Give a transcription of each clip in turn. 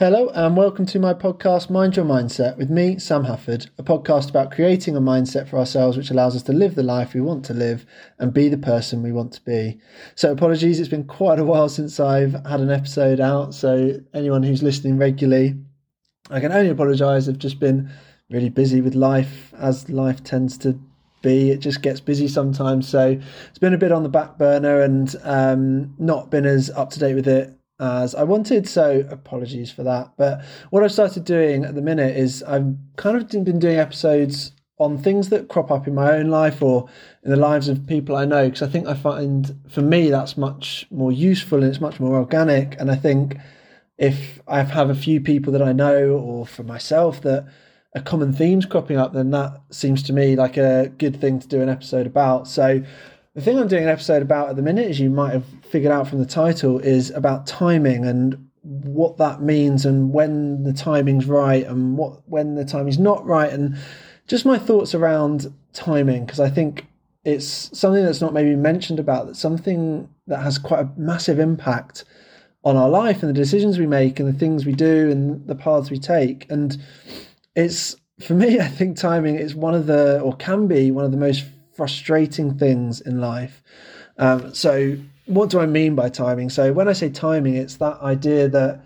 Hello, and welcome to my podcast, Mind Your Mindset, with me, Sam Hufford, a podcast about creating a mindset for ourselves which allows us to live the life we want to live and be the person we want to be. So, apologies, it's been quite a while since I've had an episode out. So, anyone who's listening regularly, I can only apologise. I've just been really busy with life, as life tends to be. It just gets busy sometimes. So, it's been a bit on the back burner and um, not been as up to date with it as I wanted. So apologies for that. But what I've started doing at the minute is I've kind of been doing episodes on things that crop up in my own life or in the lives of people I know because I think I find for me that's much more useful and it's much more organic. And I think if I have a few people that I know or for myself that a common themes cropping up, then that seems to me like a good thing to do an episode about. So the thing I'm doing an episode about at the minute, as you might have figured out from the title, is about timing and what that means and when the timing's right and what when the timing's not right and just my thoughts around timing because I think it's something that's not maybe mentioned about that something that has quite a massive impact on our life and the decisions we make and the things we do and the paths we take. And it's for me I think timing is one of the or can be one of the most frustrating things in life. Um, so, what do I mean by timing? So, when I say timing, it's that idea that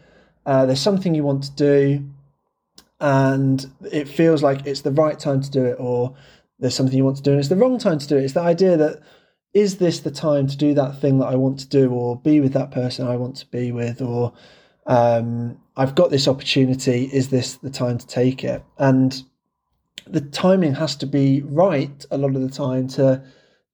uh, there's something you want to do and it feels like it's the right time to do it, or there's something you want to do and it's the wrong time to do it. It's the idea that is this the time to do that thing that I want to do, or be with that person I want to be with, or um, I've got this opportunity. Is this the time to take it? And the timing has to be right a lot of the time to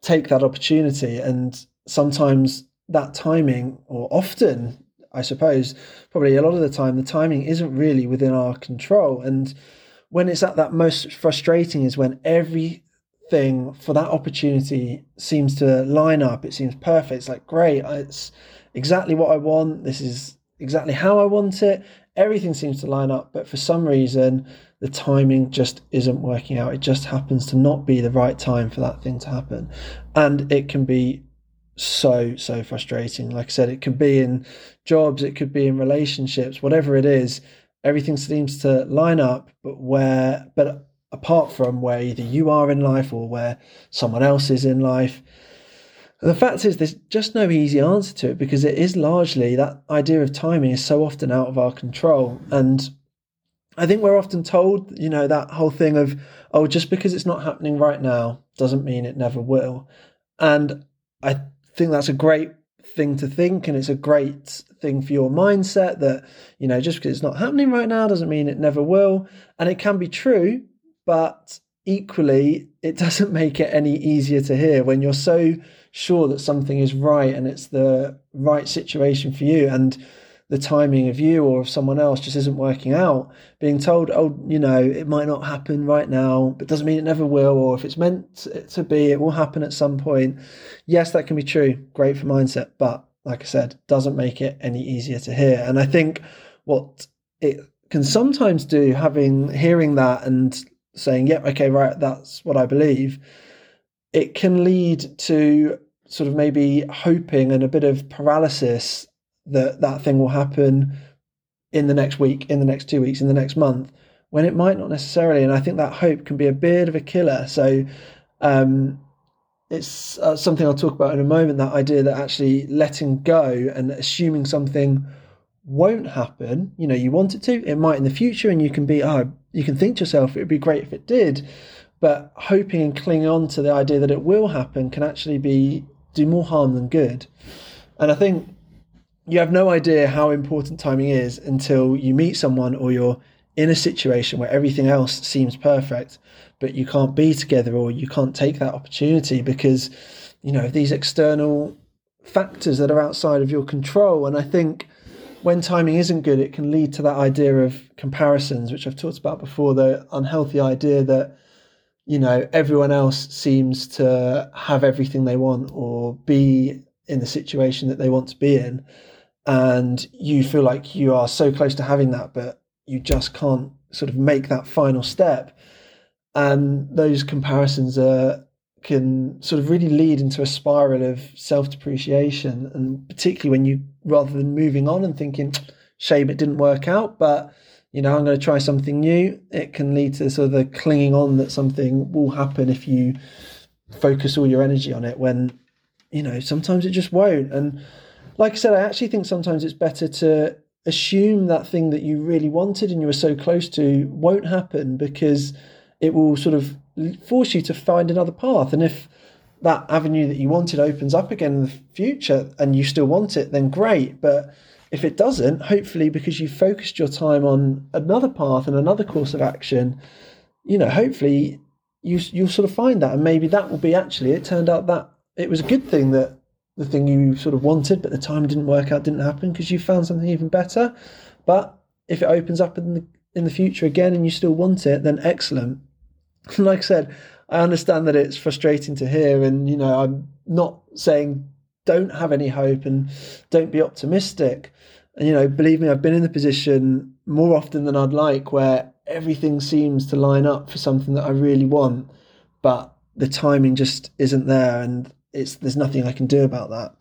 take that opportunity. And sometimes that timing, or often, I suppose, probably a lot of the time, the timing isn't really within our control. And when it's at that most frustrating is when everything for that opportunity seems to line up. It seems perfect. It's like, great, it's exactly what I want. This is exactly how I want it. Everything seems to line up. But for some reason, the timing just isn't working out. It just happens to not be the right time for that thing to happen. And it can be so, so frustrating. Like I said, it could be in jobs, it could be in relationships, whatever it is, everything seems to line up, but where, but apart from where either you are in life or where someone else is in life, the fact is, there's just no easy answer to it because it is largely that idea of timing is so often out of our control. And I think we're often told, you know, that whole thing of, oh, just because it's not happening right now doesn't mean it never will. And I think that's a great thing to think and it's a great thing for your mindset that, you know, just because it's not happening right now doesn't mean it never will. And it can be true, but equally, it doesn't make it any easier to hear when you're so sure that something is right and it's the right situation for you. And the timing of you or of someone else just isn't working out, being told, oh, you know, it might not happen right now, but doesn't mean it never will, or if it's meant to be, it will happen at some point. Yes, that can be true. Great for mindset, but like I said, doesn't make it any easier to hear. And I think what it can sometimes do, having hearing that and saying, yep, yeah, okay, right, that's what I believe, it can lead to sort of maybe hoping and a bit of paralysis that that thing will happen in the next week, in the next two weeks, in the next month, when it might not necessarily. And I think that hope can be a bit of a killer. So um, it's uh, something I'll talk about in a moment. That idea that actually letting go and assuming something won't happen. You know, you want it to, it might in the future, and you can be, oh, you can think to yourself, it would be great if it did. But hoping and clinging on to the idea that it will happen can actually be do more harm than good. And I think you have no idea how important timing is until you meet someone or you're in a situation where everything else seems perfect, but you can't be together or you can't take that opportunity because, you know, these external factors that are outside of your control. And I think when timing isn't good, it can lead to that idea of comparisons, which I've talked about before, the unhealthy idea that, you know, everyone else seems to have everything they want or be in the situation that they want to be in and you feel like you are so close to having that, but you just can't sort of make that final step. And those comparisons are, can sort of really lead into a spiral of self depreciation. And particularly when you, rather than moving on and thinking, shame it didn't work out, but you know, I'm going to try something new. It can lead to sort of the clinging on that something will happen if you focus all your energy on it when, you know, sometimes it just won't. And like I said, I actually think sometimes it's better to assume that thing that you really wanted and you were so close to won't happen because it will sort of force you to find another path. And if that avenue that you wanted opens up again in the future and you still want it, then great. But if it doesn't, hopefully because you focused your time on another path and another course of action, you know, hopefully you you'll sort of find that, and maybe that will be actually. It turned out that it was a good thing that the thing you sort of wanted, but the time didn't work out, didn't happen because you found something even better. But if it opens up in the in the future again and you still want it, then excellent. like I said, I understand that it's frustrating to hear, and you know, I'm not saying don't have any hope and don't be optimistic. And, you know, believe me, I've been in the position more often than I'd like where everything seems to line up for something that I really want, but the timing just isn't there and it's there's nothing I can do about that.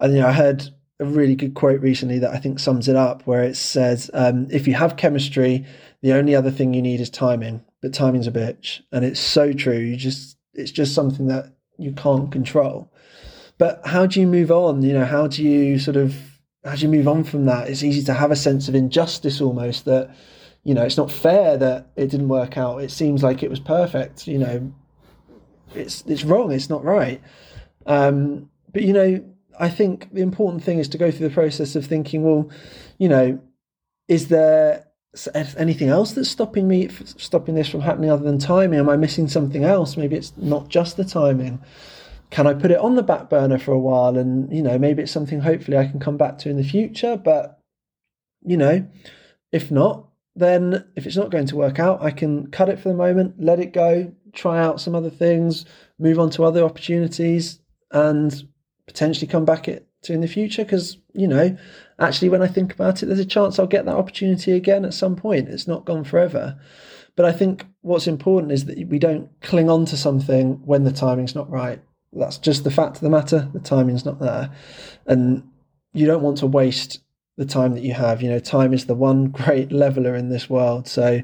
And you know, I heard a really good quote recently that I think sums it up where it says, um, if you have chemistry, the only other thing you need is timing, but timing's a bitch. And it's so true. You just it's just something that you can't control. But how do you move on? You know, how do you sort of how do you move on from that? It's easy to have a sense of injustice almost that, you know, it's not fair that it didn't work out. It seems like it was perfect. You know, it's it's wrong. It's not right. Um, but you know, I think the important thing is to go through the process of thinking, well, you know, is there anything else that's stopping me stopping this from happening other than timing? Am I missing something else? Maybe it's not just the timing can I put it on the back burner for a while? And, you know, maybe it's something hopefully I can come back to in the future. But, you know, if not, then if it's not going to work out, I can cut it for the moment, let it go, try out some other things, move on to other opportunities, and potentially come back to in the future. Because, you know, actually, when I think about it, there's a chance I'll get that opportunity again at some point. It's not gone forever. But I think what's important is that we don't cling on to something when the timing's not right that's just the fact of the matter. The timing's not there, and you don't want to waste the time that you have. You know, time is the one great leveler in this world. So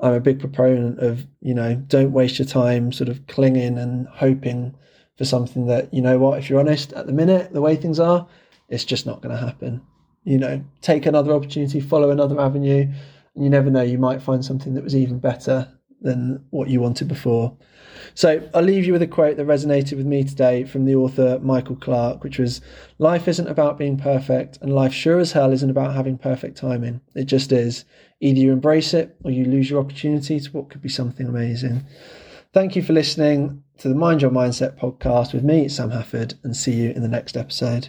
I'm a big proponent of you know don't waste your time sort of clinging and hoping for something that you know what if you're honest at the minute the way things are it's just not going to happen you know take another opportunity follow another avenue and you never know you might find something that was even better than what you wanted before so I'll leave you with a quote that resonated with me today from the author Michael Clark, which was Life isn't about being perfect, and life sure as hell isn't about having perfect timing. It just is. Either you embrace it or you lose your opportunity to what could be something amazing. Thank you for listening to the Mind Your Mindset podcast with me, Sam Hafford, and see you in the next episode.